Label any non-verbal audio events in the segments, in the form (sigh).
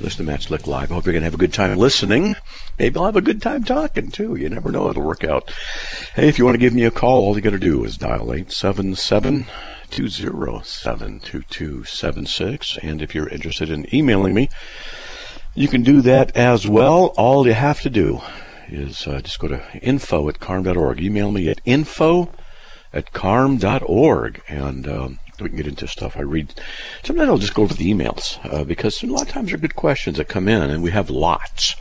Listen to Matt Slick Live. I hope you're going to have a good time listening. Maybe I'll have a good time talking, too. You never know. It'll work out. Hey, if you want to give me a call, all you got to do is dial 877 207 2276. And if you're interested in emailing me, you can do that as well. All you have to do is uh, just go to info at carm.org. Email me at info at carm.org. And um, we can get into stuff I read. Sometimes I'll just go over the emails uh, because a lot of times there are good questions that come in, and we have lots.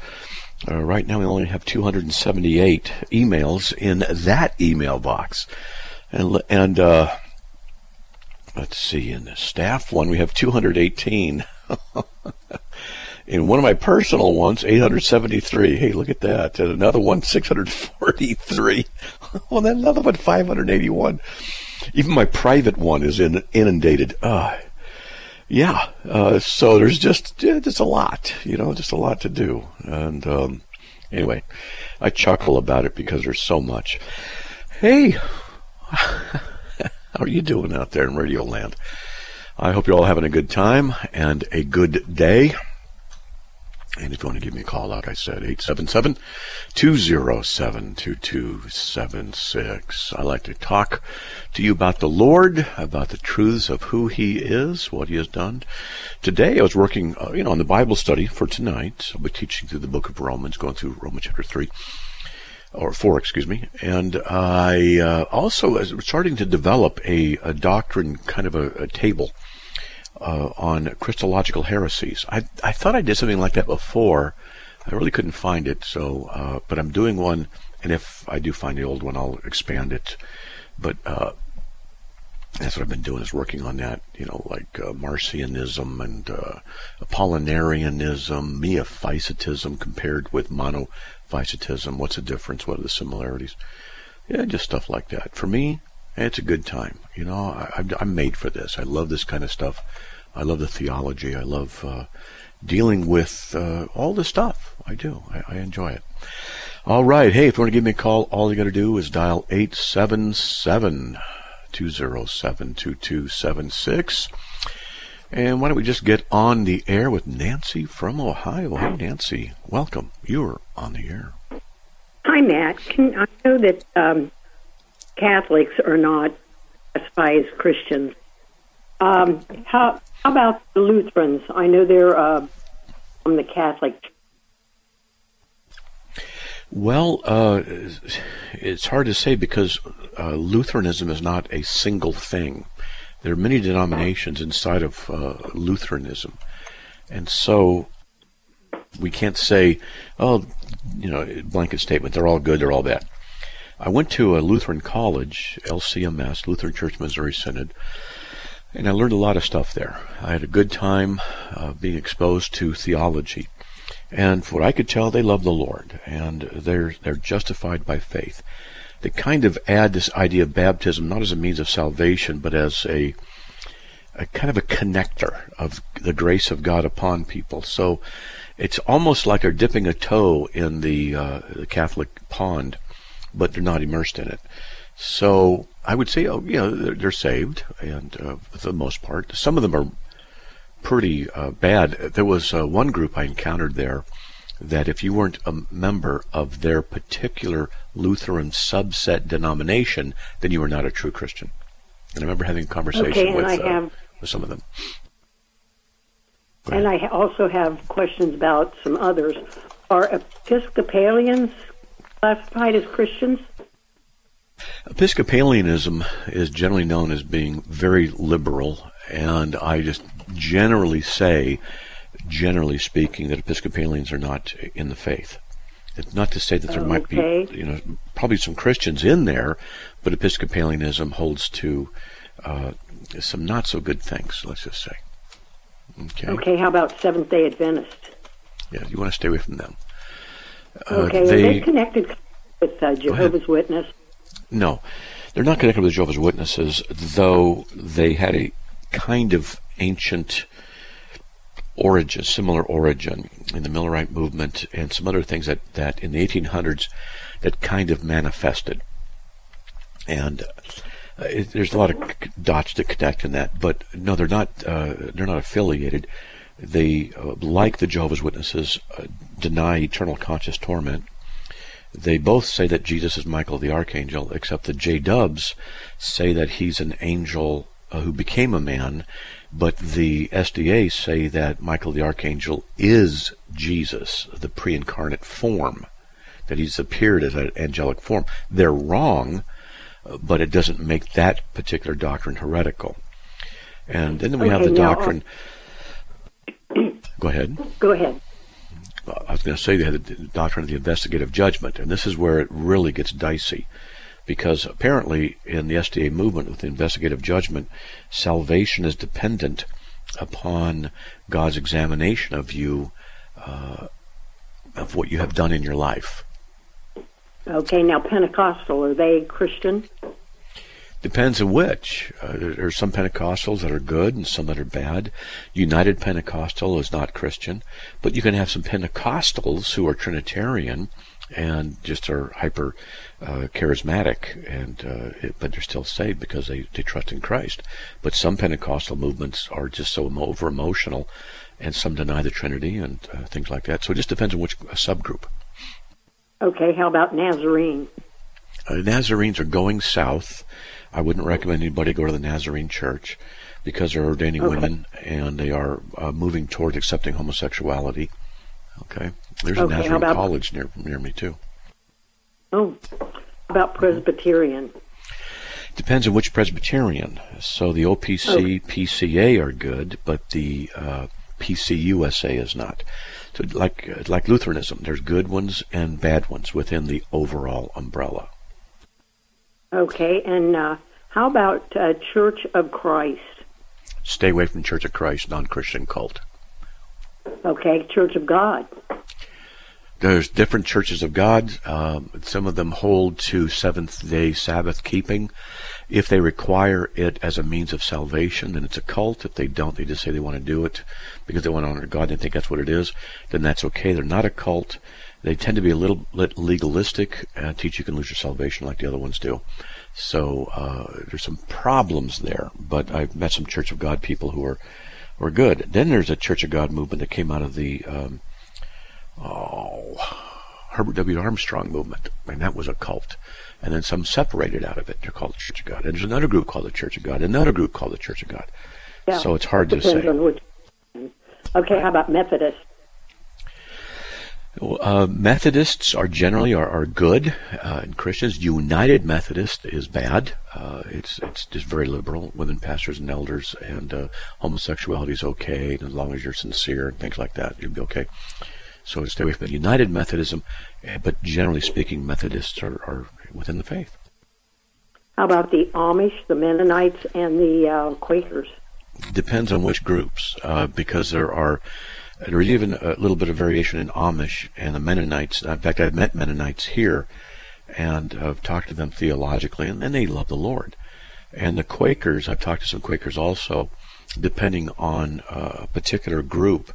Uh, right now, we only have 278 emails in that email box, and and uh, let's see, in the staff one we have 218. (laughs) in one of my personal ones, 873. Hey, look at that. And another one, 643. (laughs) well, then another one, 581. Even my private one is in, inundated. Uh, yeah, uh, so there's just yeah, just a lot, you know, just a lot to do. And um, anyway, I chuckle about it because there's so much. Hey, (laughs) how are you doing out there in Radio Land? I hope you're all having a good time and a good day. And if you want to give me a call out, I said 877 207 2276. I like to talk to you about the Lord, about the truths of who He is, what He has done. Today I was working, uh, you know, on the Bible study for tonight. I'll be teaching through the book of Romans, going through Romans chapter 3 or four, excuse me. And I uh, also was starting to develop a, a doctrine, kind of a, a table uh, on Christological heresies. I I thought I did something like that before. I really couldn't find it, so uh, but I'm doing one, and if I do find the old one, I'll expand it. But uh, that's what I've been doing is working on that. You know, like uh, Marcionism and uh, Apollinarianism, Miaphysitism compared with Monophysitism. What's the difference? What are the similarities? Yeah, just stuff like that. For me, it's a good time. You know, I, am made for this. I love this kind of stuff. I love the theology. I love uh, dealing with uh, all the stuff. I do. I, I, enjoy it. All right. Hey, if you want to give me a call, all you got to do is dial 877 207 2276. And why don't we just get on the air with Nancy from Ohio? Hey, Nancy, welcome. You're on the air. Hi, Matt. Can, I know that um, Catholics are not classified as Christians. Um, how, how about the Lutherans? I know they're uh, from the Catholic. Well, uh, it's hard to say because uh, Lutheranism is not a single thing. There are many denominations inside of uh, Lutheranism, and so we can't say, "Oh, you know, blanket statement. They're all good. They're all bad." I went to a Lutheran college, LCMS, Lutheran Church Missouri Synod, and I learned a lot of stuff there. I had a good time uh, being exposed to theology. And for what I could tell, they love the Lord, and they're they're justified by faith. They kind of add this idea of baptism not as a means of salvation, but as a a kind of a connector of the grace of God upon people. So it's almost like they're dipping a toe in the, uh, the Catholic pond but they're not immersed in it. So I would say, oh, yeah, they're, they're saved, and uh, for the most part, some of them are pretty uh, bad. There was uh, one group I encountered there that if you weren't a member of their particular Lutheran subset denomination, then you were not a true Christian. And I remember having a conversation okay, with, uh, have, with some of them. And I also have questions about some others. Are Episcopalians classified as Christians? Episcopalianism is generally known as being very liberal, and I just generally say, generally speaking, that Episcopalians are not in the faith. It's not to say that there might be, you know, probably some Christians in there, but Episcopalianism holds to uh, some not so good things. Let's just say. Okay. Okay. How about Seventh Day Adventist? Yeah, you want to stay away from them. Uh, okay, they, are they connected with uh, Jehovah's Witness? No, they're not connected with Jehovah's Witnesses, though they had a kind of ancient origin, similar origin in the Millerite movement and some other things that, that in the 1800s that kind of manifested. And uh, it, there's a lot of dots to connect in that, but no, they're not. Uh, they're not affiliated. They, uh, like the Jehovah's Witnesses, uh, deny eternal conscious torment. They both say that Jesus is Michael the Archangel, except the J Dubs say that he's an angel uh, who became a man, but the SDA say that Michael the Archangel is Jesus, the pre incarnate form, that he's appeared as an angelic form. They're wrong, but it doesn't make that particular doctrine heretical. And then we okay, have the now, doctrine. (clears throat) go ahead. Go ahead. I was going to say they had the doctrine of the investigative judgment, and this is where it really gets dicey because apparently in the SDA movement with the investigative judgment, salvation is dependent upon God's examination of you, uh, of what you have done in your life. Okay, now Pentecostal, are they Christian? Depends on which. Uh, there are some Pentecostals that are good and some that are bad. United Pentecostal is not Christian, but you can have some Pentecostals who are Trinitarian and just are hyper uh, charismatic, and uh, it, but they're still saved because they, they trust in Christ. But some Pentecostal movements are just so over emotional, and some deny the Trinity and uh, things like that. So it just depends on which subgroup. Okay, how about Nazarene? Uh, Nazarenes are going south. I wouldn't recommend anybody go to the Nazarene church because they're ordaining okay. women and they are uh, moving towards accepting homosexuality. Okay. There's a Nazarene about, college near near me too. Oh, about Presbyterian. Depends on which Presbyterian. So the OPC, PCA are good, but the uh, PCUSA is not. So like like Lutheranism, there's good ones and bad ones within the overall umbrella. Okay, and uh, how about uh, Church of Christ? Stay away from Church of Christ, non-Christian cult. Okay, Church of God. There's different churches of God. Um, some of them hold to seventh day Sabbath keeping. If they require it as a means of salvation, then it's a cult. If they don't, they just say they want to do it because they want to honor God and think that's what it is, then that's okay. They're not a cult. They tend to be a little bit legalistic and teach you can lose your salvation like the other ones do. So uh, there's some problems there. But I've met some Church of God people who are were good. Then there's a Church of God movement that came out of the um, oh, Herbert W. Armstrong movement. I mean, that was a cult. And then some separated out of it. They're called the Church of God. And there's another group called the Church of God, another group called the Church of God. Yeah, so it's hard to say. Okay, how about Methodists? Uh, Methodists are generally are, are good, uh, and Christians. United Methodist is bad. Uh, it's it's just very liberal. Women pastors and elders, and uh, homosexuality is okay as long as you're sincere and things like that. You'll be okay. So stay away from the United Methodism, eh, but generally speaking, Methodists are, are within the faith. How about the Amish, the Mennonites, and the uh, Quakers? Depends on which groups, uh, because there are there's even a little bit of variation in Amish and the Mennonites. In fact, I've met Mennonites here, and I've talked to them theologically, and, and they love the Lord. And the Quakers, I've talked to some Quakers also, depending on uh, a particular group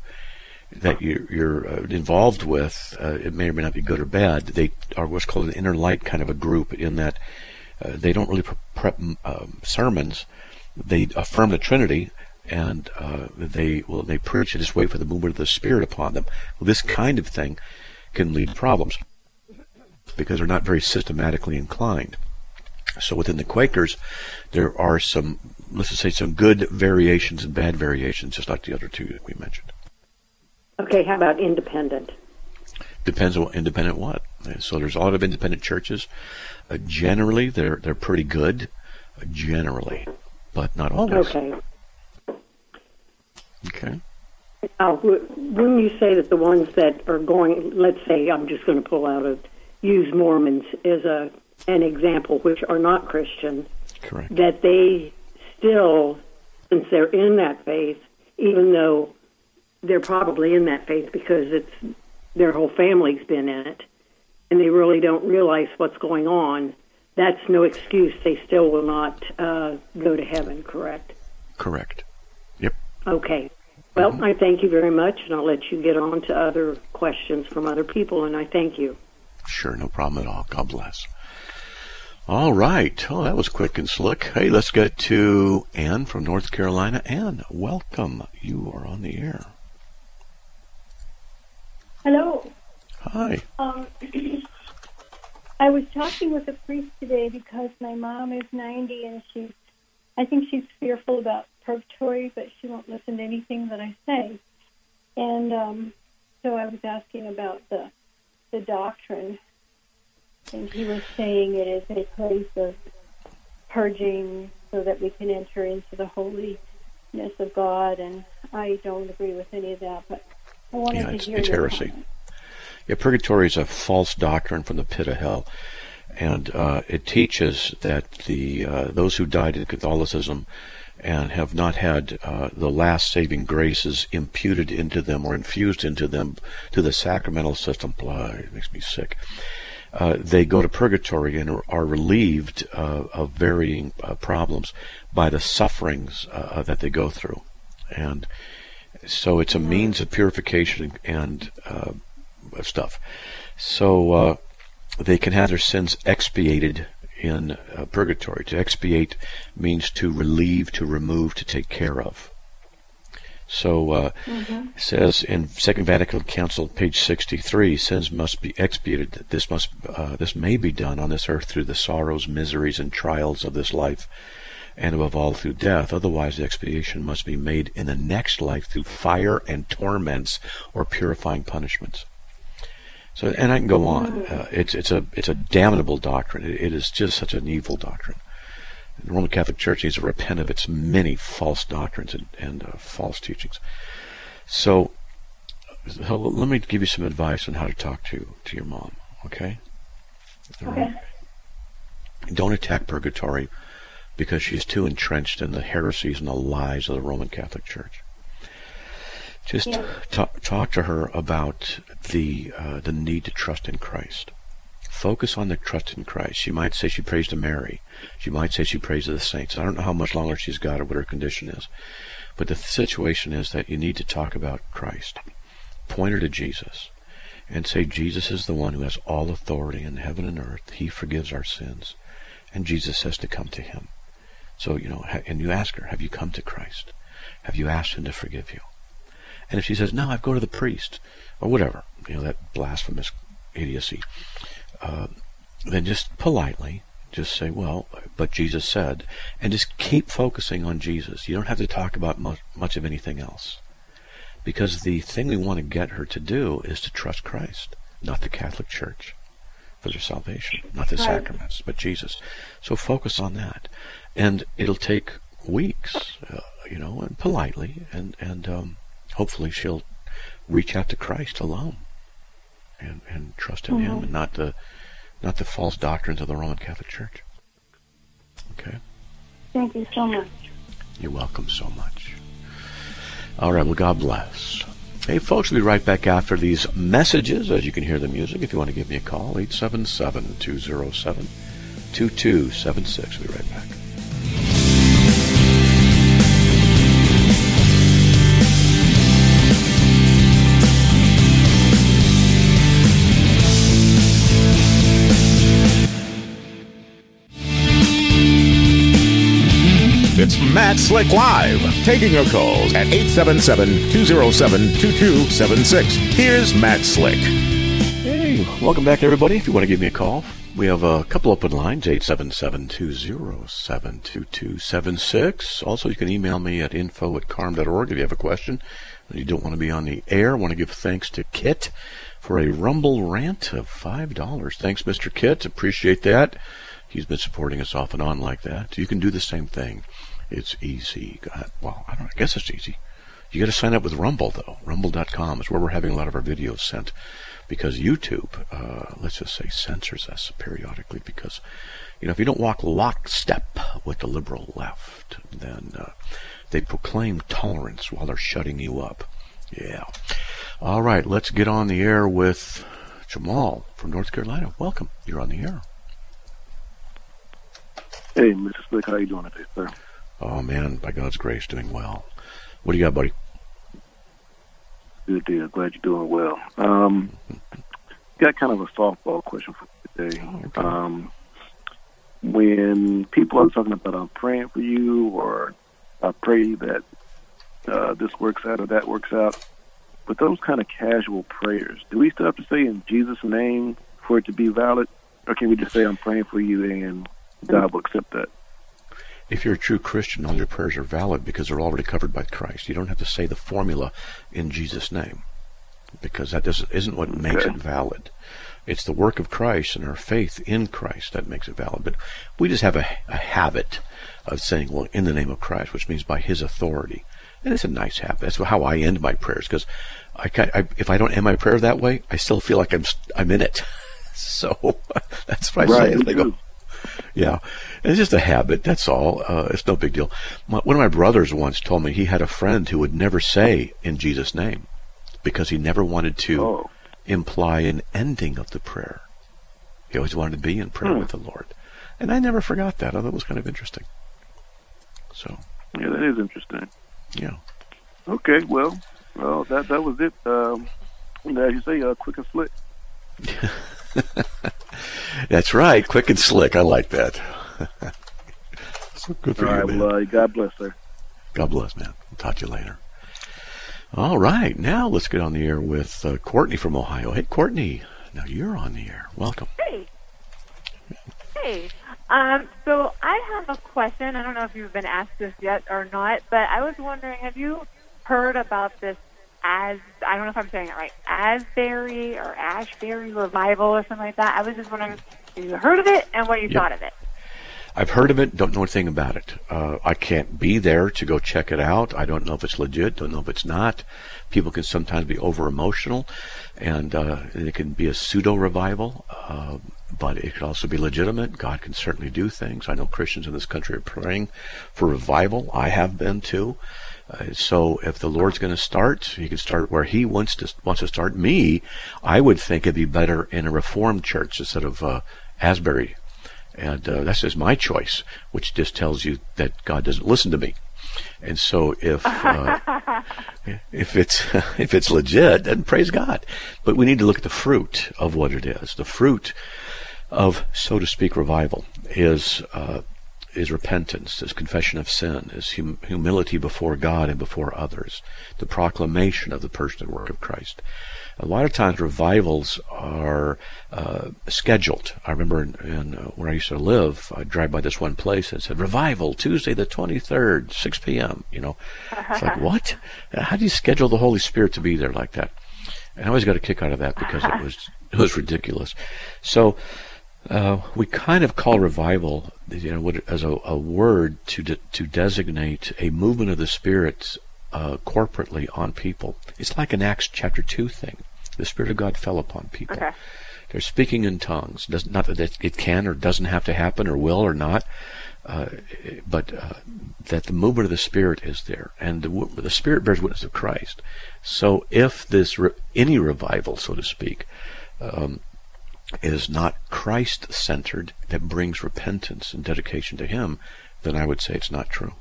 that you're, you're uh, involved with, uh, it may or may not be good or bad. They are what's called an inner light kind of a group in that uh, they don't really prep um, sermons. They affirm the Trinity and uh, they well they preach and just wait for the movement of the Spirit upon them. Well, this kind of thing can lead to problems because they're not very systematically inclined. So within the Quakers, there are some, let's just say, some good variations and bad variations, just like the other two that we mentioned. Okay, how about independent? Depends on independent what. So there's a lot of independent churches. Uh, generally, they're they're pretty good. Generally, but not always. Okay. Okay. Now, wouldn't you say that the ones that are going, let's say, I'm just going to pull out a use Mormons as a an example, which are not Christian, correct? That they still, since they're in that faith, even though they're probably in that faith because it's their whole family's been in it, and they really don't realize what's going on. That's no excuse. They still will not uh, go to heaven. Correct. Correct. Yep. Okay. Well. I thank you very much, and I'll let you get on to other questions from other people, and I thank you. Sure, no problem at all. God bless. All right. Oh, that was quick and slick. Hey, let's get to Ann from North Carolina. Ann, welcome. You are on the air. Hello. Hi. Um, (clears throat) I was talking with a priest today because my mom is 90 and she's, I think she's fearful about purgatory, but she won't listen to anything that I say. And um, so I was asking about the the doctrine, and he was saying it is a place of purging so that we can enter into the holiness of God. And I don't agree with any of that, but I wanted yeah, to it's, hear it's heresy. Yeah, purgatory is a false doctrine from the pit of hell, and uh, it teaches that the uh, those who died in Catholicism and have not had uh, the last saving graces imputed into them or infused into them to the sacramental system. Blah, it makes me sick. Uh, they go to purgatory and are relieved uh, of varying uh, problems by the sufferings uh, that they go through. And so it's a means of purification and uh, stuff. So they can have their sins expiated in uh, purgatory. To expiate means to relieve, to remove, to take care of. So uh, mm-hmm. says in Second Vatican Council, page sixty-three, sins must be expiated. This must, uh, this may be done on this earth through the sorrows, miseries, and trials of this life, and above all through death. Otherwise, the expiation must be made in the next life through fire and torments or purifying punishments. So, and I can go on. Uh, it's it's a it's a damnable doctrine. It, it is just such an evil doctrine. The Roman Catholic Church needs to repent of its many false doctrines and, and uh, false teachings. So, so, let me give you some advice on how to talk to to your mom. Okay. Okay. Don't attack purgatory because she's too entrenched in the heresies and the lies of the Roman Catholic Church. Just yeah. talk, talk to her about the uh, the need to trust in Christ. Focus on the trust in Christ. She might say she prays to Mary. She might say she prays to the saints. I don't know how much longer she's got or what her condition is. But the situation is that you need to talk about Christ. Point her to Jesus and say Jesus is the one who has all authority in heaven and earth. He forgives our sins. And Jesus says to come to him. So, you know, and you ask her, have you come to Christ? Have you asked him to forgive you? And if she says, no, I've go to the priest, or whatever, you know, that blasphemous idiocy, uh, then just politely just say, well, but Jesus said, and just keep focusing on Jesus. You don't have to talk about much, much of anything else. Because the thing we want to get her to do is to trust Christ, not the Catholic Church for their salvation, not the sacraments, but Jesus. So focus on that. And it'll take weeks, uh, you know, and politely, and, and um, hopefully she'll reach out to Christ alone and, and trust in mm-hmm. Him and not the not the false doctrines of the Roman Catholic Church. Okay. Thank you so much. You're welcome so much. All right. Well, God bless. Hey, folks, we'll be right back after these messages. As you can hear the music, if you want to give me a call, 877 207 2276. We'll be right back. Slick Live, taking your calls at 877-207-2276. Here's Matt Slick. Hey, welcome back everybody. If you want to give me a call, we have a couple open lines, 877-207-2276. Also, you can email me at info at carm.org if you have a question you don't want to be on the air. I want to give thanks to Kit for a Rumble rant of $5. Thanks, Mr. Kit. Appreciate that. He's been supporting us off and on like that. You can do the same thing. It's easy. Well, I don't. I guess it's easy. You got to sign up with Rumble though. Rumble.com is where we're having a lot of our videos sent, because YouTube, uh, let's just say, censors us periodically because, you know, if you don't walk lockstep with the liberal left, then uh, they proclaim tolerance while they're shutting you up. Yeah. All right, let's get on the air with Jamal from North Carolina. Welcome. You're on the air. Hey, Mr. Slick, how you doing today, sir? Oh man, by God's grace, doing well. What do you got, buddy? Good deal. Glad you're doing well. Um, got kind of a softball question for you today. Oh, okay. Um, when people are talking about I'm praying for you or I pray that uh, this works out or that works out, but those kind of casual prayers, do we still have to say in Jesus' name for it to be valid, or can we just say I'm praying for you and God will accept that? If you're a true Christian, all your prayers are valid because they're already covered by Christ. You don't have to say the formula in Jesus' name because that doesn't, isn't what makes Okay. it valid. It's the work of Christ and our faith in Christ that makes it valid. But we just have a, a habit of saying, well, in the name of Christ, which means by His authority. And it's a nice habit. That's how I end my prayers because I, I, if I don't end my prayer that way, I still feel like I'm, I'm in it. (laughs) so (laughs) that's what I Right, say. They go, yeah, it's just a habit. That's all. Uh, it's no big deal. My, one of my brothers once told me he had a friend who would never say in Jesus' name because he never wanted to Oh. imply an ending of the prayer. He always wanted to be in prayer Hmm. with the Lord, and I never forgot that. I thought it was kind of interesting. So, Yeah, that is interesting. yeah, Okay, well, well, that that was it. Um, and as you say, uh, quick and slick. (laughs) (laughs) that's right. Quick and slick. I like that. (laughs) so good for All you, right, man. well, uh, God bless, sir. God bless, man. I'll talk to you later. All right, now let's get on the air with uh, Courtney from Ohio. Hey, Courtney. Now you're on the air. Welcome. Hey. Hey. Um, so I have a question. I don't know if you've been asked this yet or not, but I was wondering, have you heard about this as I don't know if I'm saying it right, Asbury or Ashbury revival or something like that? I was just wondering if you heard of it and what you Yeah. thought of it. I've heard of it, don't know a thing about it. Uh, I can't be there to go check it out. I don't know if it's legit, don't know if it's not. People can sometimes be over emotional, and uh, it can be a pseudo revival, uh, but it could also be legitimate. God can certainly do things. I know Christians in this country are praying for revival. I have been too. Uh, so if the Lord's going to start, He can start where He wants to wants to start. Me, I would think it'd be better in a Reformed church instead of uh, Asbury and uh, that's just my choice, which just tells you that God doesn't listen to me. And so if uh, (laughs) if it's (laughs) if it's legit, then praise God. But we need to look at the fruit of what it is. The fruit of, so to speak, revival is uh, is repentance, is confession of sin, is hum- humility before God and before others, the proclamation of the person and work of Christ. A lot of times revivals are uh, scheduled. I remember in, in uh, where I used to live, I'd drive by this one place and it said revival Tuesday the 23rd, 6 p.m. You know, it's like (laughs) what? How do you schedule the Holy Spirit to be there like that? And I always got a kick out of that because it was it was ridiculous. So uh, we kind of call revival, you know, what- as a, a word to de- to designate a movement of the Spirit uh, corporately on people. It's like an Acts chapter two thing. The Spirit of God fell upon people. Okay. They're speaking in tongues. Does, not that it- it can or doesn't have to happen or will or not, uh, but uh, that the movement of the Spirit is there, and the, the Spirit bears witness of Christ. So if this re- any revival, so to speak, um, is not Christ centered that brings repentance and dedication to Him, then I would say it's not true.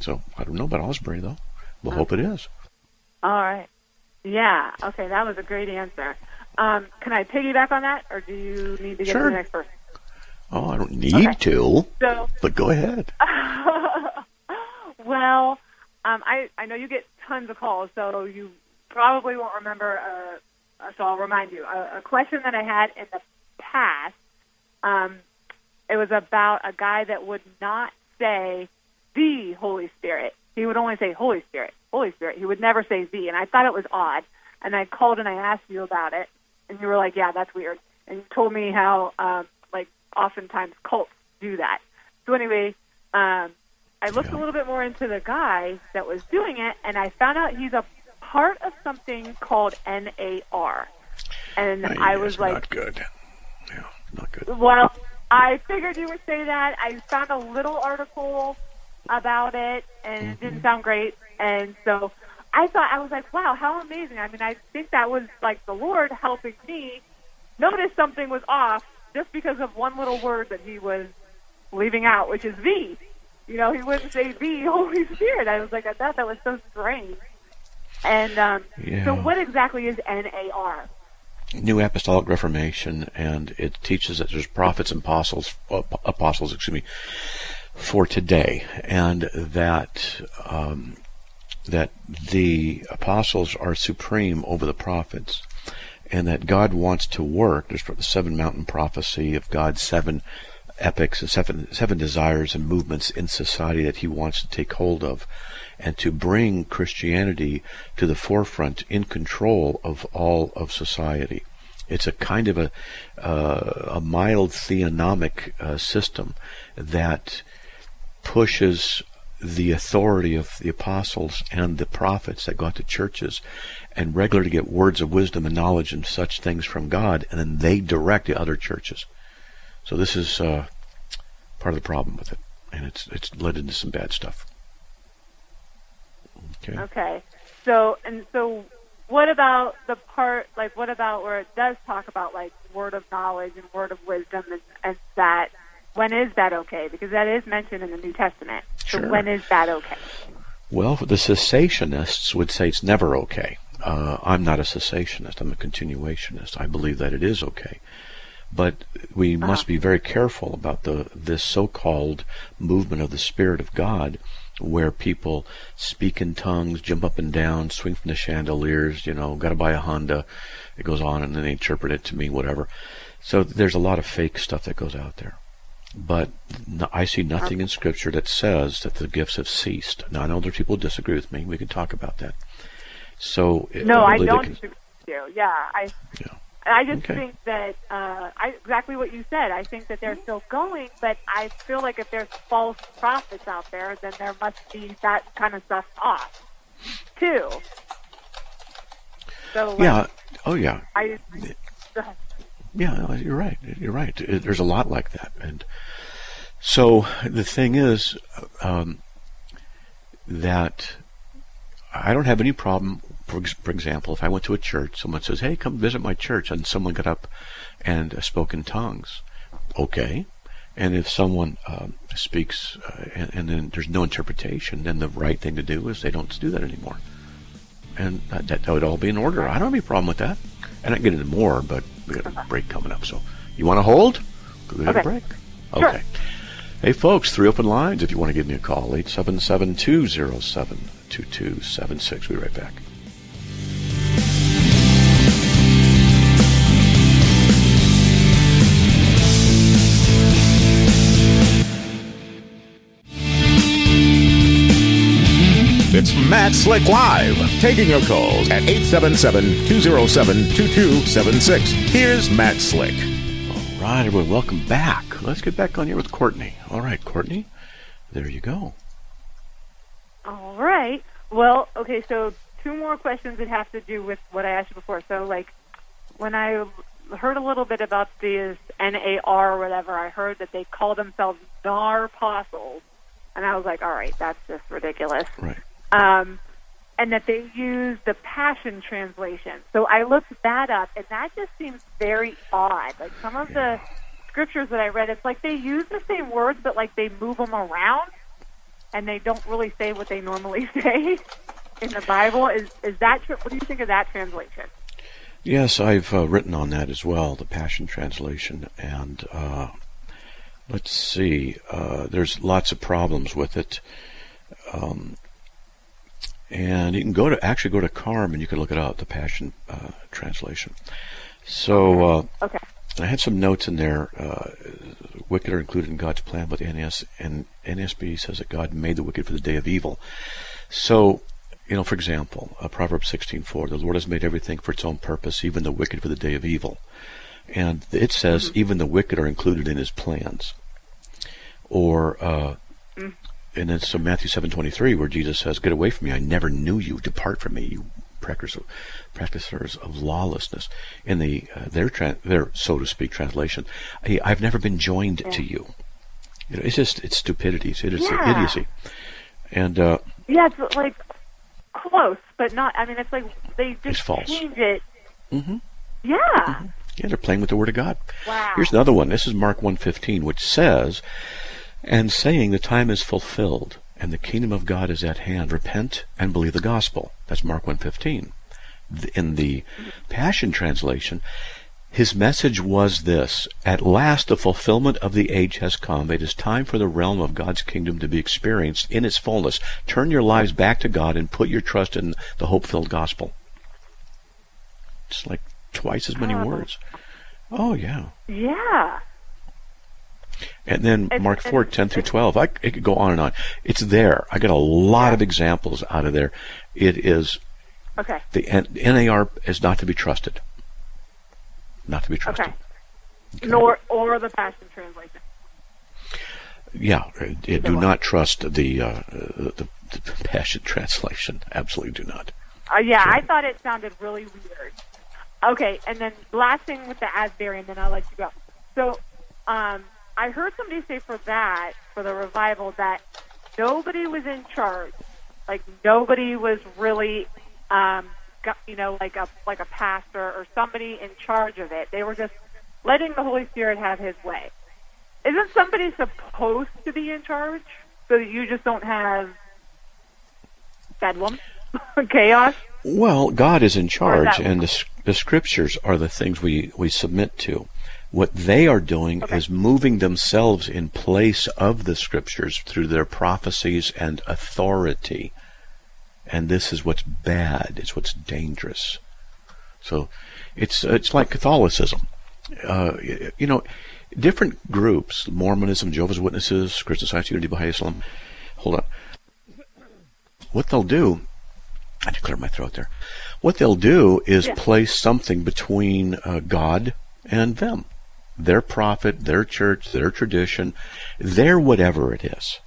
So I don't know about Asbury though. We'll hope it is. All right. Yeah. Okay, that was a great answer. Um, can I piggyback on that, or do you need to get Sure. to the next person? Oh, I don't need Okay. to, So, but go ahead. (laughs) well, um, I I know you get tons of calls, so you probably won't remember. So I'll remind you a, a question that I had in the past. Um, it was about a guy that would not say the Holy Spirit. He would only say Holy Spirit, Holy Spirit. He would never say the, and I thought it was odd. And I called and I asked you about it, and you were like, "Yeah, that's weird." And you told me how, um, like, oftentimes cults do that. So anyway, um, I looked a little bit more into the guy that was doing it, and I found out he's a part of something called NAR. And Uh, I was like, not good. Yeah, not good. well, I figured you would say that. I found a little article about it, and it didn't sound great. And so I thought I was like, wow, how amazing. I mean, I think that was like the Lord helping me notice something was off just because of one little word that he was leaving out, which is V. You know, he wouldn't say V, (laughs) Holy Spirit. I was like, I thought that was so strange. And um, Yeah. so, what exactly is NAR? New Apostolic Reformation, and it teaches that there's prophets and apostles, apostles, excuse me, for today, and that um, that the apostles are supreme over the prophets, and that God wants to work. There's the seven mountain prophecy of God's seven epics and seven seven desires and movements in society that He wants to take hold of, and to bring Christianity to the forefront in control of all of society. It's a kind of a uh, a mild theonomic uh, system that pushes the authority of the apostles and the prophets that go out to churches and regularly get words of wisdom and knowledge and such things from God, and then they direct the other churches. So this is uh, part of the problem with it, and it's it's led into some bad stuff. Okay. Okay. So, and so, what about the part, like, what about where it does talk about, like, word of knowledge and word of wisdom and, and that? When is that okay? Because that is mentioned in the New Testament. So, Sure. when is that okay? Well, the cessationists would say it's never okay. Uh, I'm not a cessationist. I'm a continuationist. I believe that it is okay. But we must be very careful about the this so-called movement of the Spirit of God, where people speak in tongues, jump up and down, swing from the chandeliers. You know, got to buy a Honda. It goes on, and then they interpret it to mean whatever. So there's a lot of fake stuff that goes out there. But no, I see nothing in Scripture that says that the gifts have ceased. Now I know there are people who disagree with me. We can talk about that. So No, I don't can- disagree with you. Yeah, I. Yeah. I just Okay. think that uh, I, exactly what you said. I think that they're still going, but I feel like if there's false prophets out there, then there must be that kind of stuff off too. So like, Yeah. Oh yeah. I. Yeah, you're right. You're right. There's a lot like that, and so the thing is um, that I don't have any problem. For, for example, if I went to a church, someone says, "Hey, come visit my church," and someone got up and uh, spoke in tongues, okay. And if someone um, speaks uh, and, and then there's no interpretation, then the right thing to do is they don't do that anymore, and that, that would all be in order. I don't have any problem with that. And I can get into more, but we got a break coming up. So, you want to hold? We got a Okay. break. Sure. Okay. Hey, folks, three open lines if you want to give me a call 877 207 2276. We'll be right back. It's Matt Slick Live, taking your calls at 877-207-2276. Here's Matt Slick. All right, everyone, welcome back. Let's get back on here with Courtney. All right, Courtney, there you go. All right. Well, okay. So two more questions that have to do with what I asked you before. So, like, when I heard a little bit about this NAR or whatever, I heard that they call themselves NAR apostles, and I was like, all right, that's just ridiculous. Right. Um, and that they use the Passion Translation. So I looked that up, and that just seems very odd. Like some of the scriptures that I read, it's like they use the same words, but like they move them around, and they don't really say what they normally (laughs) say in the Bible. Is is that? What do you think of that translation? Yes, I've uh, written on that as well, the Passion Translation, and uh, let's see. Uh, there's lots of problems with it, um, and you can go to actually go to Carm and you can look it up, the Passion uh, Translation. So uh, Okay. I had some notes in there. Uh, wicked are included in God's plan, but the NS and NSB says that God made the wicked for the day of evil. So, you know, for example, uh, Proverbs 16:4, the Lord has made everything for its own purpose, even the wicked for the day of evil. And it says even the wicked are included in His plans. Or, uh, and it's so Matthew 7:23 where Jesus says, "Get away from me! I never knew you. Depart from me, you practice- practicers of lawlessness." In the uh, their tran their so to speak translation, "Hey, I've never been joined to you. You know, it's just it's stupidity. It's, it's Yeah. idiocy. And uh, Yeah, it's like close, but not. I mean, it's like they just change it. Mm-hmm. Yeah. Yeah, they're playing with the Word of God. Wow. Here's another one. This is Mark 1.15, which says, And saying the time is fulfilled, and the kingdom of God is at hand. Repent and believe the gospel. That's Mark 1.15. In the Passion Translation, his message was this At last the fulfillment of the age has come. It is time for the realm of God's kingdom to be experienced in its fullness. Turn your lives back to God and put your trust in the hope filled gospel. It's like twice as many Oh. words. Oh, yeah. Yeah. And then It's- Mark it's- 4, 10 through 12. I, it could go on and on. It's there. I got a lot of examples out of there. It is, Okay. the N- NAR is not to be trusted. Not to be trusted. Okay. Nor or the Passion Translation. Yeah, uh, do not trust the, uh, the, the Passion Translation. Absolutely do not. Uh, yeah, Sure. I thought it sounded really weird. Okay, and then last thing with the Asbury, and then I'll let you go. So, um, I heard somebody say for that, for the revival, that nobody was in charge. Like nobody was really, um, got, you know, like a like a pastor or somebody in charge of it. They were just letting the Holy Spirit have His way. Isn't somebody supposed to be in charge so that you just don't have bedlam, (laughs) chaos? Well, God is in charge, and the, the scriptures are the things we, we submit to. What they are doing Okay. is moving themselves in place of the scriptures through their prophecies and authority. And this is what's bad. It's what's dangerous. So, it's it's like Catholicism. Uh, you know, different groups, Mormonism, Jehovah's Witnesses, Christian Science, Unity, Baha'i Islam. Hold on. What they'll do I had to clear my throat there. What they'll do is Yeah. place something between uh, God and them. Their prophet, their church, their tradition, their whatever it is.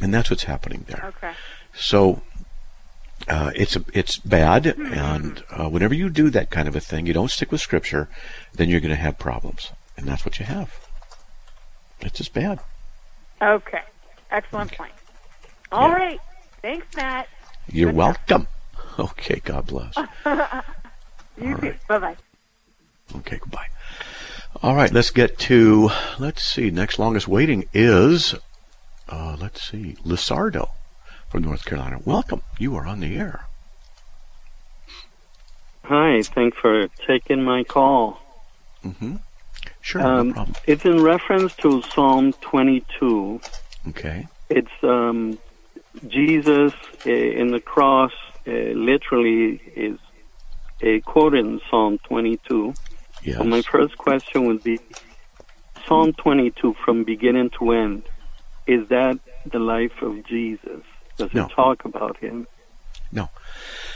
And that's what's happening there. Okay. So uh, it's it's bad, and uh, whenever you do that kind of a thing, you don't stick with Scripture, then you're going to have problems, and that's what you have. It's just bad. Okay. Excellent point. All right. Thanks, Matt. You're Good welcome. (laughs) Okay, God bless. (laughs) You All too. right. Bye bye. Okay, goodbye. All right, let's get to, let's see, next longest waiting is, uh, let's see, Lizardo from North Carolina. Welcome. You are on the air. Hi, thanks for taking my call. Mm-hmm. Sure, no Um, problem. it's in reference to Psalm 22. Okay. It's um, Jesus uh, in the cross, uh, literally is a quote in Psalm 22. Yes. My first question would be Psalm 22 from beginning to end. Is that the life of Jesus? Does No. it talk about him? No.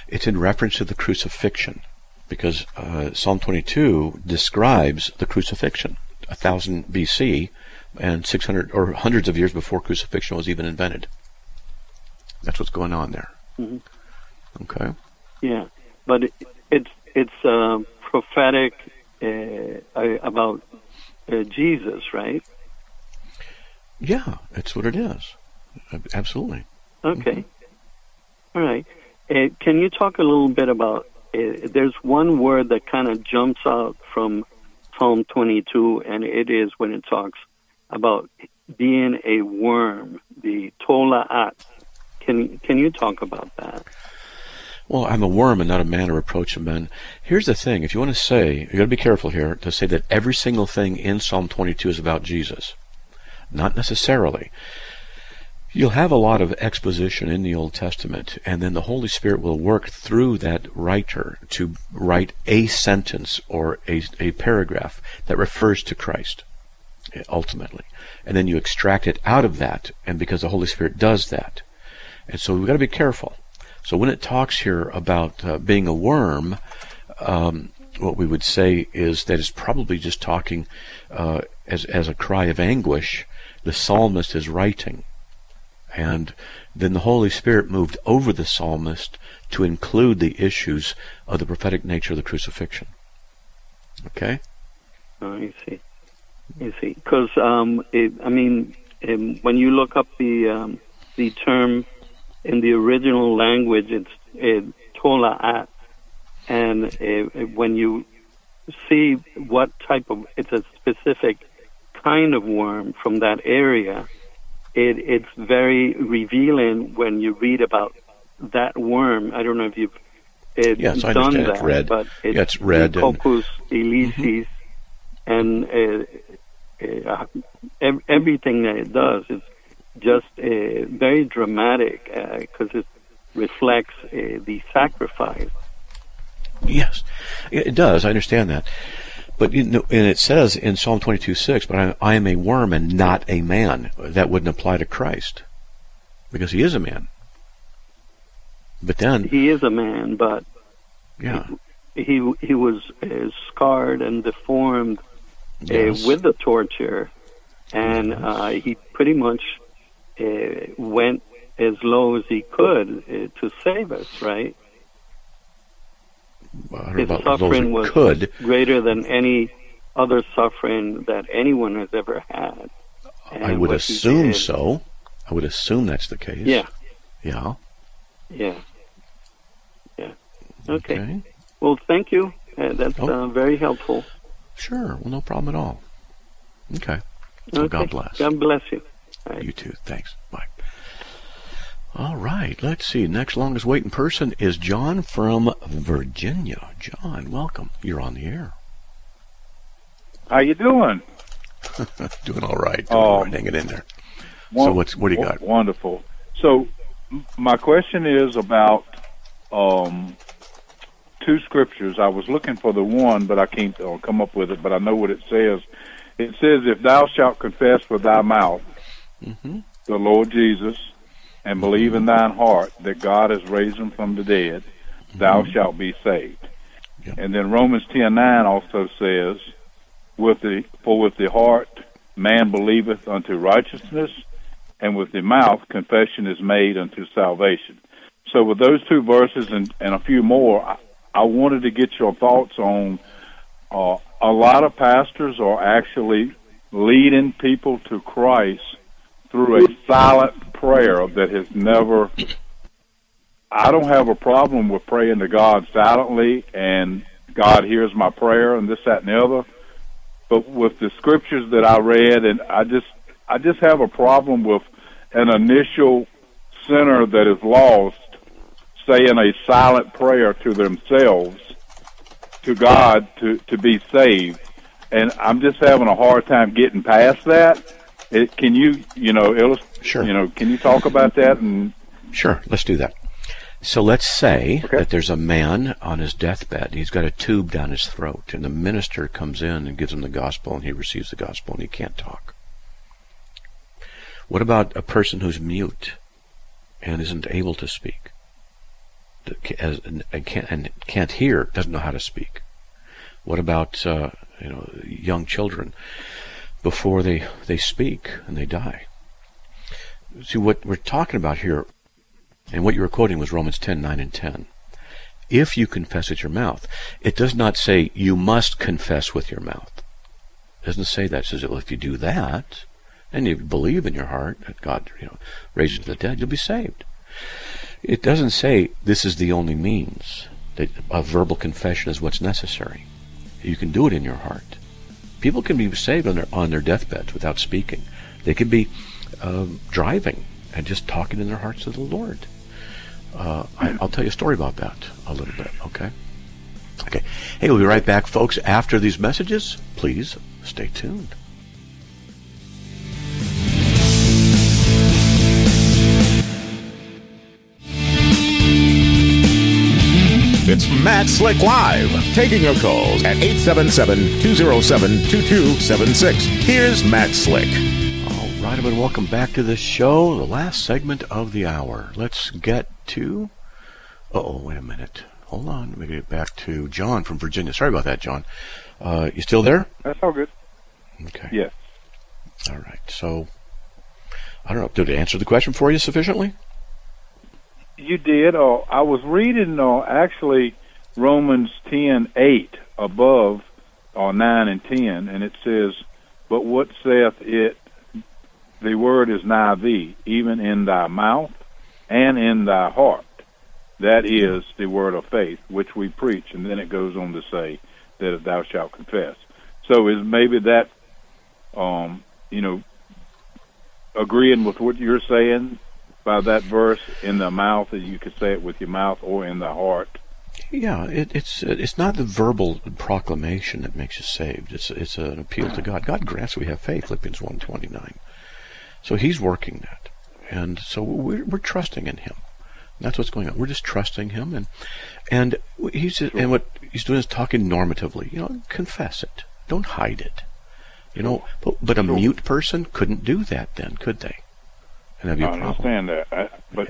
It's in reference to the crucifixion because uh, Psalm 22 describes the crucifixion, 1000 BC and 600 or hundreds of years before crucifixion was even invented. That's what's going on there. Mhm. Okay. Yeah, but it, it's it's uh, prophetic uh, uh, about uh, Jesus, right? Yeah, that's what it is. Absolutely. Okay. All right. Uh, can you talk a little bit about? Uh, there's one word that kind of jumps out from Psalm 22, and it is when it talks about being a worm, the tola'at. Can can you talk about that? Well, I'm a worm and not a man to reproach of men. Here's the thing. If you want to say, you've got to be careful here to say that every single thing in Psalm 22 is about Jesus. Not necessarily. You'll have a lot of exposition in the Old Testament, and then the Holy Spirit will work through that writer to write a sentence or a, a paragraph that refers to Christ, ultimately. And then you extract it out of that, and because the Holy Spirit does that. And so we've got to be careful. So when it talks here about uh, being a worm, um, what we would say is that it's probably just talking uh, as as a cry of anguish. The psalmist is writing, and then the Holy Spirit moved over the psalmist to include the issues of the prophetic nature of the crucifixion. Okay. Oh, I see. You see, because um, I mean, um, when you look up the um, the term in the original language, it's uh, tola'at, and uh, when you see what type of it's a specific kind of worm from that area, it, it's very revealing when you read about that worm. I don't know if you've uh, Yes, I done understand. that, It's red. but it's Yeah, it's red and- Leucoppus elisis, and uh, uh, everything that it does is just uh, very dramatic because it reflects uh, the sacrifice. Yes, it does. I understand that. But you know, and it says in Psalm 22:6, "But I, I am a worm and not a man." That wouldn't apply to Christ because he is a man. But then, He is a man, but yeah, he he was uh, scarred and deformed uh, Yes. with the torture, and uh, he pretty much uh, went as low as he could uh, to save us. Right? I His suffering was could. greater than any other suffering that anyone has ever had. I would assume did- so. I would assume that's the case. Yeah, Yeah. yeah, yeah. Okay. Okay. Well, thank you. Uh, that's Oh. uh, very helpful. Sure. Well, no problem at all. Okay. Well, Okay. God bless. God bless you. Right. You too. Thanks. Bye. All right. Let's see. Next longest waiting person is John from Virginia. John, welcome. You're on the air. How you doing? (laughs) Doing all right. Doing Oh. all right. Hanging in there. So Won- what's what do you got? Wonderful. So, my question is about um, two scriptures. I was looking for the one, but I can't uh, come up with it. But I know what it says. It says, "If thou shalt confess with thy mouth Mm-hmm. the Lord Jesus, and believe in thine heart that God has raised him from the dead, thou shalt be saved." Mm-hmm. And then Romans ten nine also says, "With the for with the heart man believeth unto righteousness." and with the mouth confession is made unto salvation. So with those two verses and, and a few more, I, I wanted to get your thoughts on uh, a lot of pastors are actually leading people to Christ through a silent prayer that has never. I don't have a problem with praying to God silently and God hears my prayer and this, that, and the other. But with the scriptures that I read, and I just, I just have a problem with an initial sinner that is lost saying a silent prayer to themselves, to God, to, to be saved. And I'm just having a hard time getting past that. It, can you, you know, illust- Sure. you know, can you talk about that? And Sure, let's do that. So let's say Okay. that there's a man on his deathbed. He's got a tube down his throat, and the minister comes in and gives him the gospel, and he receives the gospel, and he can't talk. What about a person who's mute and isn't able to speak, as- and and can't, and can't hear, doesn't know how to speak? What about uh, you know young children before they they speak and they die? See what we're talking about here and what you were quoting was Romans 10, 9 and 10. If you confess with your mouth, it does not say you must confess with your mouth. It doesn't say that. It says, well, if you do that, and you believe in your heart that God, you know, raised from the dead, you'll be saved. It doesn't say this is the only means, that a verbal confession is what's necessary. You can do it in your heart. People can be saved on their, on their deathbeds without speaking. They can be um, driving and just talking in their hearts to the Lord. Uh, I, I'll tell you a story about that a little bit, okay? Okay. Hey, we'll be right back, folks, after these messages. Please stay tuned. It's Matt Slick Live, taking your calls at 877-207-2276. Here's Matt Slick. All right, everyone, welcome back to the show, the last segment of the hour. Let's get to. Oh, wait a minute. Hold on. Let me get back to John from Virginia. Sorry about that, John. Uh, you still there? that's all good. Okay. Yes. All right. So, I don't know. Did it answer the question for you sufficiently? You did. Uh, I was reading uh, actually Romans ten eight above uh, nine and ten, and it says, "But what saith it? The word is nigh thee, even in thy mouth and in thy heart." That is the word of faith, which we preach, and then it goes on to say that thou shalt confess. So is maybe that, um, you know, agreeing with what you're saying by that verse in the mouth, that you could say it with your mouth or in the heart. Yeah, it, it's uh, it's not the verbal proclamation that makes you saved. It's it's an appeal to God. God grants we have faith. Philippians one twenty nine. So He's working that, and so we're, we're trusting in Him. That's what's going on. We're just trusting Him, and and He's and what He's doing is talking normatively. You know, confess it. Don't hide it. You know, but, but a mute person couldn't do that then, could they? And be a I problem. understand that, I, but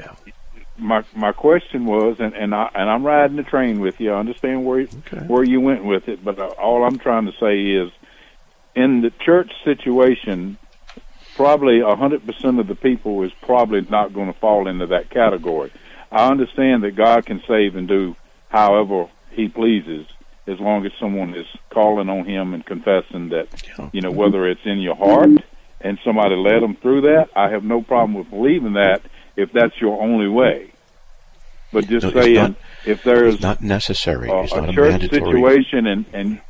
my my question was, and and I and I'm riding the train with you. I understand where where you went with it, but uh, all I'm trying to say is, in the church situation, probably a hundred percent of the people is probably not going to fall into that category. I understand that God can save and do however He pleases, as long as someone is calling on Him and confessing that, you know, whether it's in your heart and somebody led them through that. I have no problem with believing that if that's your only way. But just No, saying, not- if there's not necessary. uh, it's a not a church mandatory. situation and and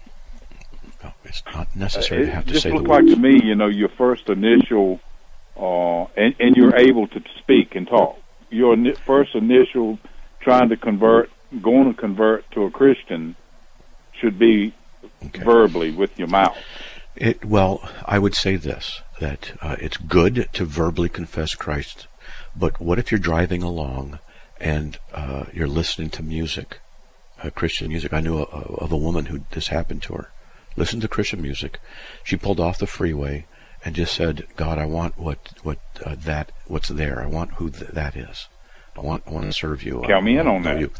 It's not necessary to have to say the looked like words. to me, you know, your first initial, uh, and, and you're able to speak and talk. Your first initial trying to convert, going to convert to a Christian, should be verbally with your mouth. It, well, I would say this that uh, it's good to verbally confess Christ, but what if you're driving along and uh, you're listening to music, uh, Christian music? I knew a, a, of a woman who this happened to her. Listened to Christian music. She pulled off the freeway and just said, "God, I want what what uh, that what's there. I want who th- that is. I want I want to serve you. Count me in on that. you."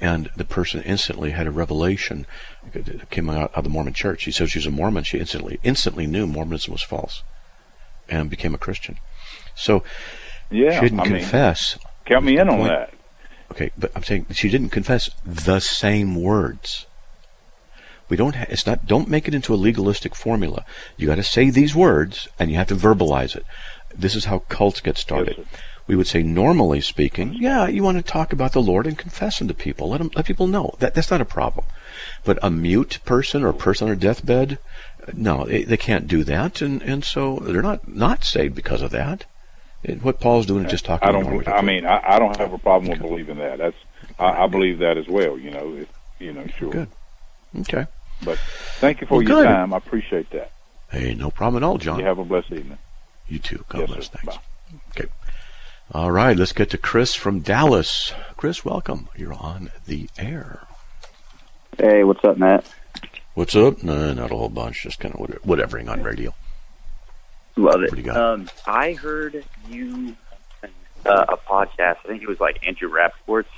And the person instantly had a revelation. It came out of the Mormon church. She said she was a Mormon. She instantly instantly knew Mormonism was false, and became a Christian. So Yeah, she didn't I mean, confess. count me in on Point- that. Okay, but I'm saying she didn't confess the same words. We don't. Ha- it's not. Don't make it into a legalistic formula. You got to say these words, and you have to verbalize it. This is how cults get started. We would say, normally speaking, yeah, you want to talk about the Lord and confess Him to people. Let 'em- let people know that that's not a problem. But a mute person or a person on a deathbed, no, they, they can't do that, and and so they're not not saved because of that. And what Paul's doing is just talking. I don't. I mean, I, I don't have a problem with believing that. That's. I, I believe that as well. You know. If, you know. Sure. Good. Okay. But thank you for Well, your good. time. I appreciate that. Hey, no problem at all, John. You have a blessed evening. You too. God Yes, bless. sir. Thanks. Okay. All right, let's get to Chris from Dallas. Chris, welcome. You're on the air. Hey, what's up, Matt? What's up? No, not a whole bunch. Just kind of whatevering on radio. Love it. What do you got? Um, I heard you uh, a podcast. I think it was like Andrew Rappaport's.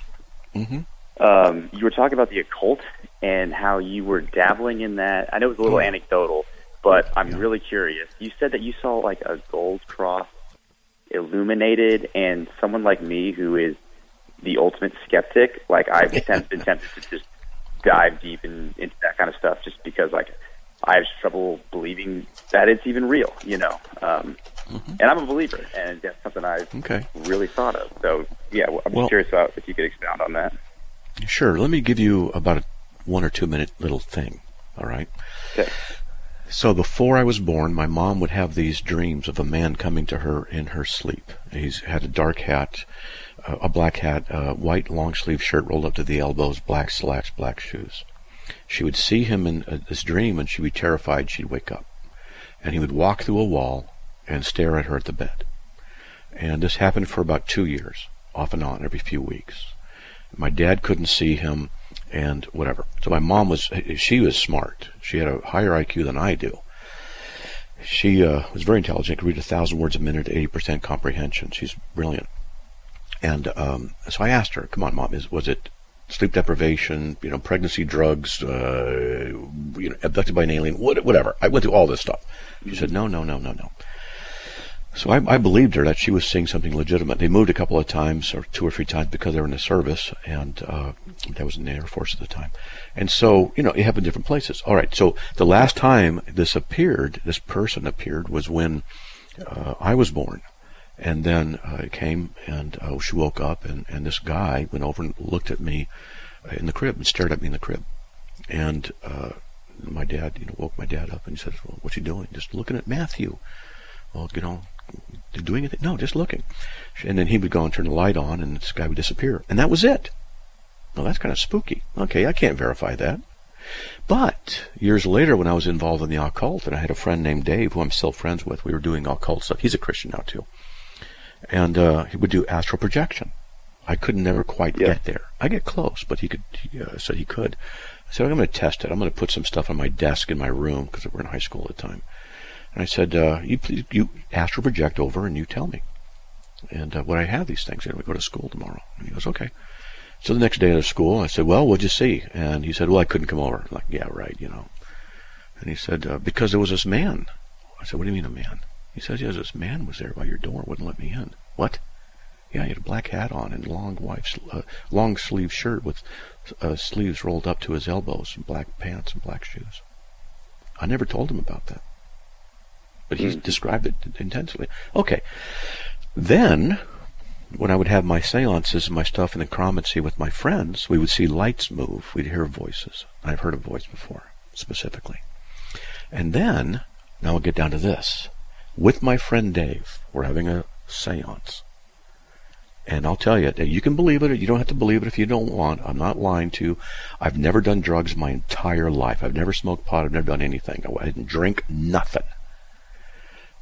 Mm-hmm. Um, you were talking about the occult and how you were dabbling in that. I know it was a little Oh. anecdotal, but I'm really curious. You said that you saw like a gold cross illuminated, and someone like me who is the ultimate skeptic, like I've (laughs) been tempted to just dive deep in, into that kind of stuff, just because like I have trouble believing that it's even real, you know. Um, And I'm a believer, and that's something I've Mm-hmm. Okay. really thought of. So yeah, I'm just Well- curious about if you could expound on that. Sure. Let me give you about a one or two minute little thing. All right. Okay. So before I was born, my mom would have these dreams of a man coming to her in her sleep. He's had a dark hat, uh, a black hat, a white long sleeve shirt rolled up to the elbows, black slacks, black shoes. She would see him in uh, this dream, and she'd be terrified. She'd wake up, and he would walk through a wall and stare at her at the bed. And this happened for about two years, off and on, every few weeks. My dad couldn't see him, and whatever. So my mom was, she was smart. She had a higher IQ than I do. She uh, was very intelligent, could read a thousand words a minute, 80% comprehension. She's brilliant. And um, so I asked her, come on, mom, is, was it sleep deprivation, you know, pregnancy drugs, uh, you know, abducted by an alien, what, whatever. I went through all this stuff. She said, no, no, no, no, no. So I, I believed her that she was seeing something legitimate. They moved a couple of times, or two or three times, because they were in the service, and uh, that was in the Air Force at the time. And so, you know, it happened in different places. All right. So the last time this appeared, this person appeared, was when uh, I was born, And then uh, it came, and uh, she woke up, and, and this guy went over and looked at me in the crib and stared at me in the crib. And uh, my dad, you know, woke my dad up and he said, well, "What's he doing?" Just looking at Matthew. Well, you know, doing anything? No, just looking. And then he would go and turn the light on, and this guy would disappear, and that was it. Well, that's kind of spooky. Okay, I can't verify that. But years later, when I was involved in the occult, and I had a friend named Dave, who I'm still friends with, we were doing occult stuff. He's a Christian now too, and uh, he would do astral projection. I could never quite yeah. get there. I get close, but he could. He uh, said he could. I said I'm going to test it. I'm going to put some stuff on my desk in my room because we're in high school at the time. And I said, uh, "You please, you astral project over, and you tell me." And uh, when I have these things, and we go to school tomorrow, and he goes, "Okay." So the next day at school, I said, "Well, what'd you see?" And he said, "Well, I couldn't come over." I'm like, yeah, right, you know. And he said, uh, "Because there was this man." I said, "What do you mean a man?" He says, "Yes, this man was there by your door, wouldn't let me in." What? Yeah, he had a black hat on and long white, uh, long sleeve shirt with uh, sleeves rolled up to his elbows, and black pants and black shoes. I never told him about that, but he mm. described it intensely. Okay, then when I would have my seances and my stuff in the necromancy with my friends, we would see lights move. We'd hear voices. I've heard a voice before, specifically. And then, now we'll get down to this. With my friend Dave, we're having a seance. And I'll tell you, you can believe it or you don't have to believe it if you don't want. I'm not lying to you. I've never done drugs my entire life. I've never smoked pot. I've never done anything. I didn't drink nothing.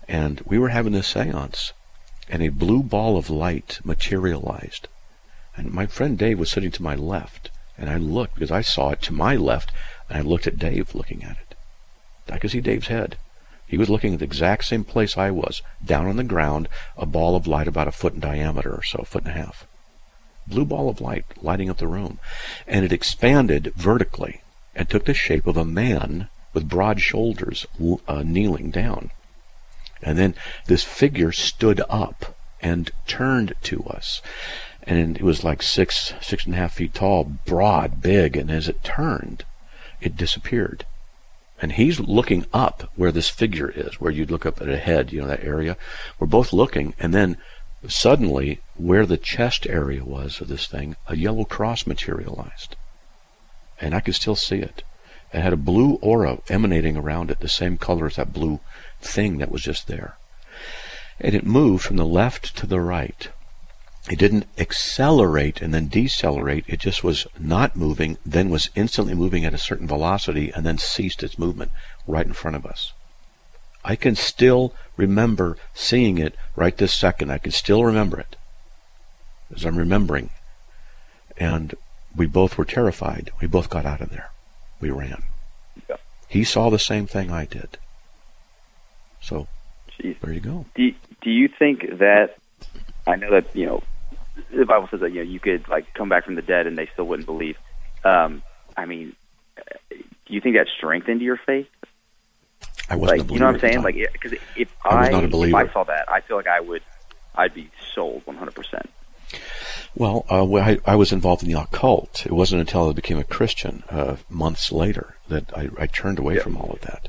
And we were having this seance and a blue ball of light materialized. And my friend Dave was sitting to my left, and I looked because I saw it to my left, and I looked at Dave looking at it. I could see Dave's head. He was looking at the exact same place I was, down on the ground, a ball of light about a foot in diameter or so, a foot and a half. Blue ball of light lighting up the room. And it expanded vertically and took the shape of a man with broad shoulders uh, kneeling down. And then this figure stood up and turned to us. And it was like six, six and a half feet tall, broad, big, and as it turned, it disappeared. And he's looking up where this figure is, where you'd look up at a head, you know, that area. We're both looking, and then suddenly, where the chest area was of this thing, a yellow cross materialized. And I could still see it. It had a blue aura emanating around it, the same color as that blue thing that was just there. And it moved from the left to the right. It didn't accelerate and then decelerate. It just was not moving, then was instantly moving at a certain velocity, and then ceased its movement right in front of us. I can still remember seeing it right this second. I can still remember it as I'm remembering. And we both were terrified. We both got out of there. We ran. Yeah. He saw the same thing I did. So Jeez. there you go. Do Do you think that I know that you know the Bible says that you know you could like come back from the dead and they still wouldn't believe. Um, I mean, do you think that strengthened your faith? I wasn't like, You know what I'm saying? Like, because if I, I if I saw that, I feel like I would, I'd be sold 100. percent Well, uh, I, I, was involved in the occult. It wasn't until I became a Christian uh, months later that I, I turned away from all of that.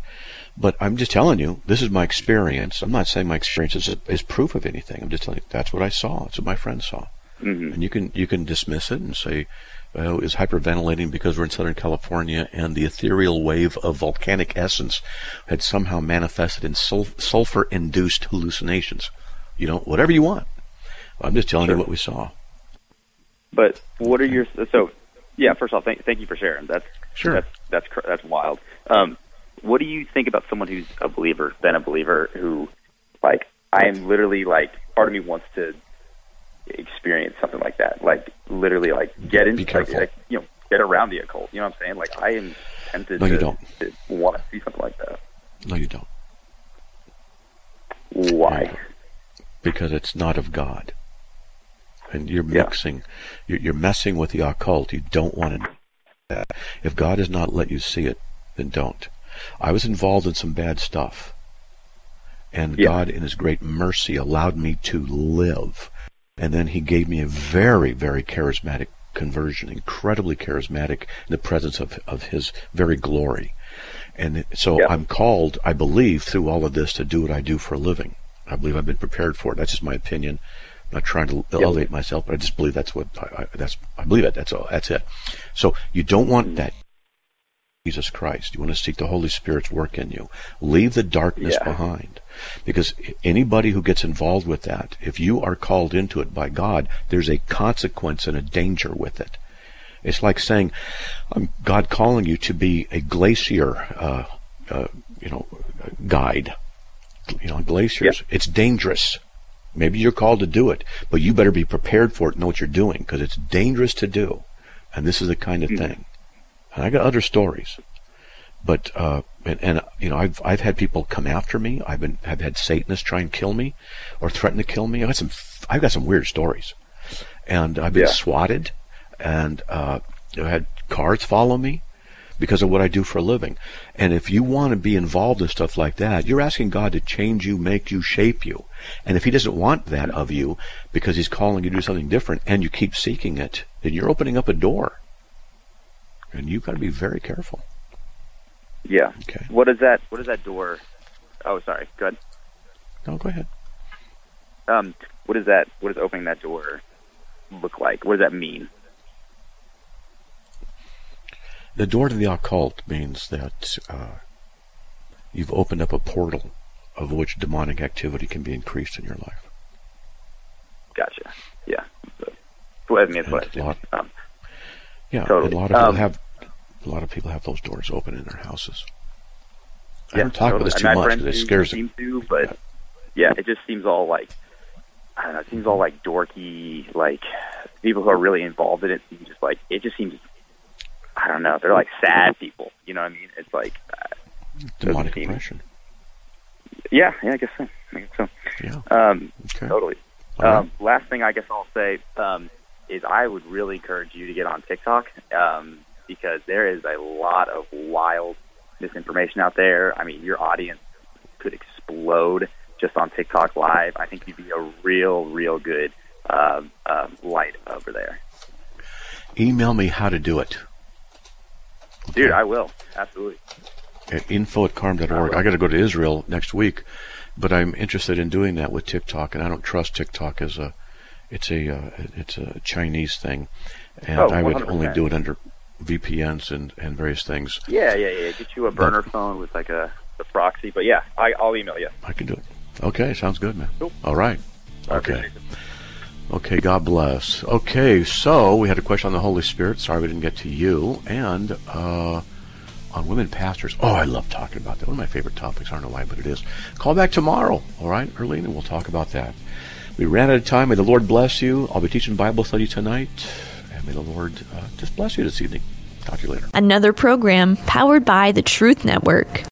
But I'm just telling you, this is my experience. I'm not saying my experience is, is proof of anything. I'm just telling you that's what I saw. That's what my friend saw. Mm-hmm. And you can you can dismiss it and say uh, is hyperventilating because we're in Southern California and the ethereal wave of volcanic essence had somehow manifested in sul- sulfur-induced hallucinations. You know, whatever you want. I'm just telling sure. you what we saw. But what are your so? Yeah, first off, thank thank you for sharing. That's sure. That's that's that's wild. Um, what do you think about someone who's a believer, been a believer, who, like, I am literally like, part of me wants to experience something like that, like literally, like get into, like, like, you know, get around the occult. You know what I'm saying? Like, I am tempted no, to, you don't. to want to see something like that. No, you don't. Why? Because it's not of God, and you're mixing, yeah. you're, you're messing with the occult. You don't want to. If God has not let you see it, then don't. I was involved in some bad stuff. And yeah. God, in His great mercy, allowed me to live. And then He gave me a very, very charismatic conversion, incredibly charismatic in the presence of, of His very glory. And so yeah. I'm called, I believe, through all of this to do what I do for a living. I believe I've been prepared for it. That's just my opinion. I'm not trying to elevate myself, but I just believe that's what I, I, that's I believe it. That's all. That's it. So you don't want mm. that. Jesus Christ. You want to seek the Holy Spirit's work in you. Leave the darkness Yeah. behind. Because anybody who gets involved with that, if you are called into it by God, there's a consequence and a danger with it. It's like saying, um, God calling you to be a glacier, uh, uh, you know, guide. You know, glaciers. It's dangerous. Maybe you're called to do it, but you better be prepared for it and know what you're doing because it's dangerous to do. And this is the kind of thing. And I got other stories, but uh, and, and you know I've I've had people come after me. I've been I've had Satanists try and kill me, or threaten to kill me. I got some I've got some weird stories, and I've been Yeah. swatted, and uh, I've had cars follow me because of what I do for a living. And if you want to be involved in stuff like that, you're asking God to change you, make you, shape you. And if He doesn't want that of you because He's calling you to do something different, and you keep seeking it, then you're opening up a door. And you've got to be very careful. Yeah. Okay. What is that? What is that door? Oh, sorry. Go ahead. No, go ahead. Um, what is that? What does opening that door look like? What does that mean? The door to the occult means that uh, you've opened up a portal of which demonic activity can be increased in your life. Gotcha. Yeah. So, I mean, that's what I And a think. lot- Um, Yeah, Totally. a lot of people Um, have a lot of people have those doors open in their houses. I yeah, don't talk about this too much because it scares them. to, but yeah, it just seems all like I don't know. It seems all like dorky. Like people who are really involved in it seem just like it just seems. I don't know. They're like sad people. You know what I mean? It's like uh, Demonic seem- yeah, yeah. I guess so. I guess so. Yeah. Um, Okay. Totally. All right. Um, last thing I guess I'll say um, is I would really encourage you to get on TikTok um, because there is a lot of wild misinformation out there. I mean, your audience could explode just on TikTok Live. I think you'd be a real, real good um, um, light over there, Email me how to do it dude. I will absolutely. at info at carm.org. I got to go to Israel next week, but I'm interested in doing that with TikTok, and I don't trust TikTok as a it's a uh, it's a Chinese thing, and Oh, I would only 100%. do it under VPNs and, and various things. Yeah, yeah, yeah. Get you a burner phone with like a, a proxy, but yeah, I, I'll email you. I can do it. Okay, sounds good, man. Cool. All right. Okay. Okay, God bless. Okay, so we had a question on the Holy Spirit. Sorry we didn't get to you. And uh, on women pastors. Oh, I love talking about that. One of my favorite topics. I don't know why, but it is. Call back tomorrow, all right, Erlene, and we'll talk about that. We ran out of time. May the Lord bless you. I'll be teaching Bible study tonight. And may the Lord uh, just bless you this evening. Talk to you later. Another program powered by the Truth Network.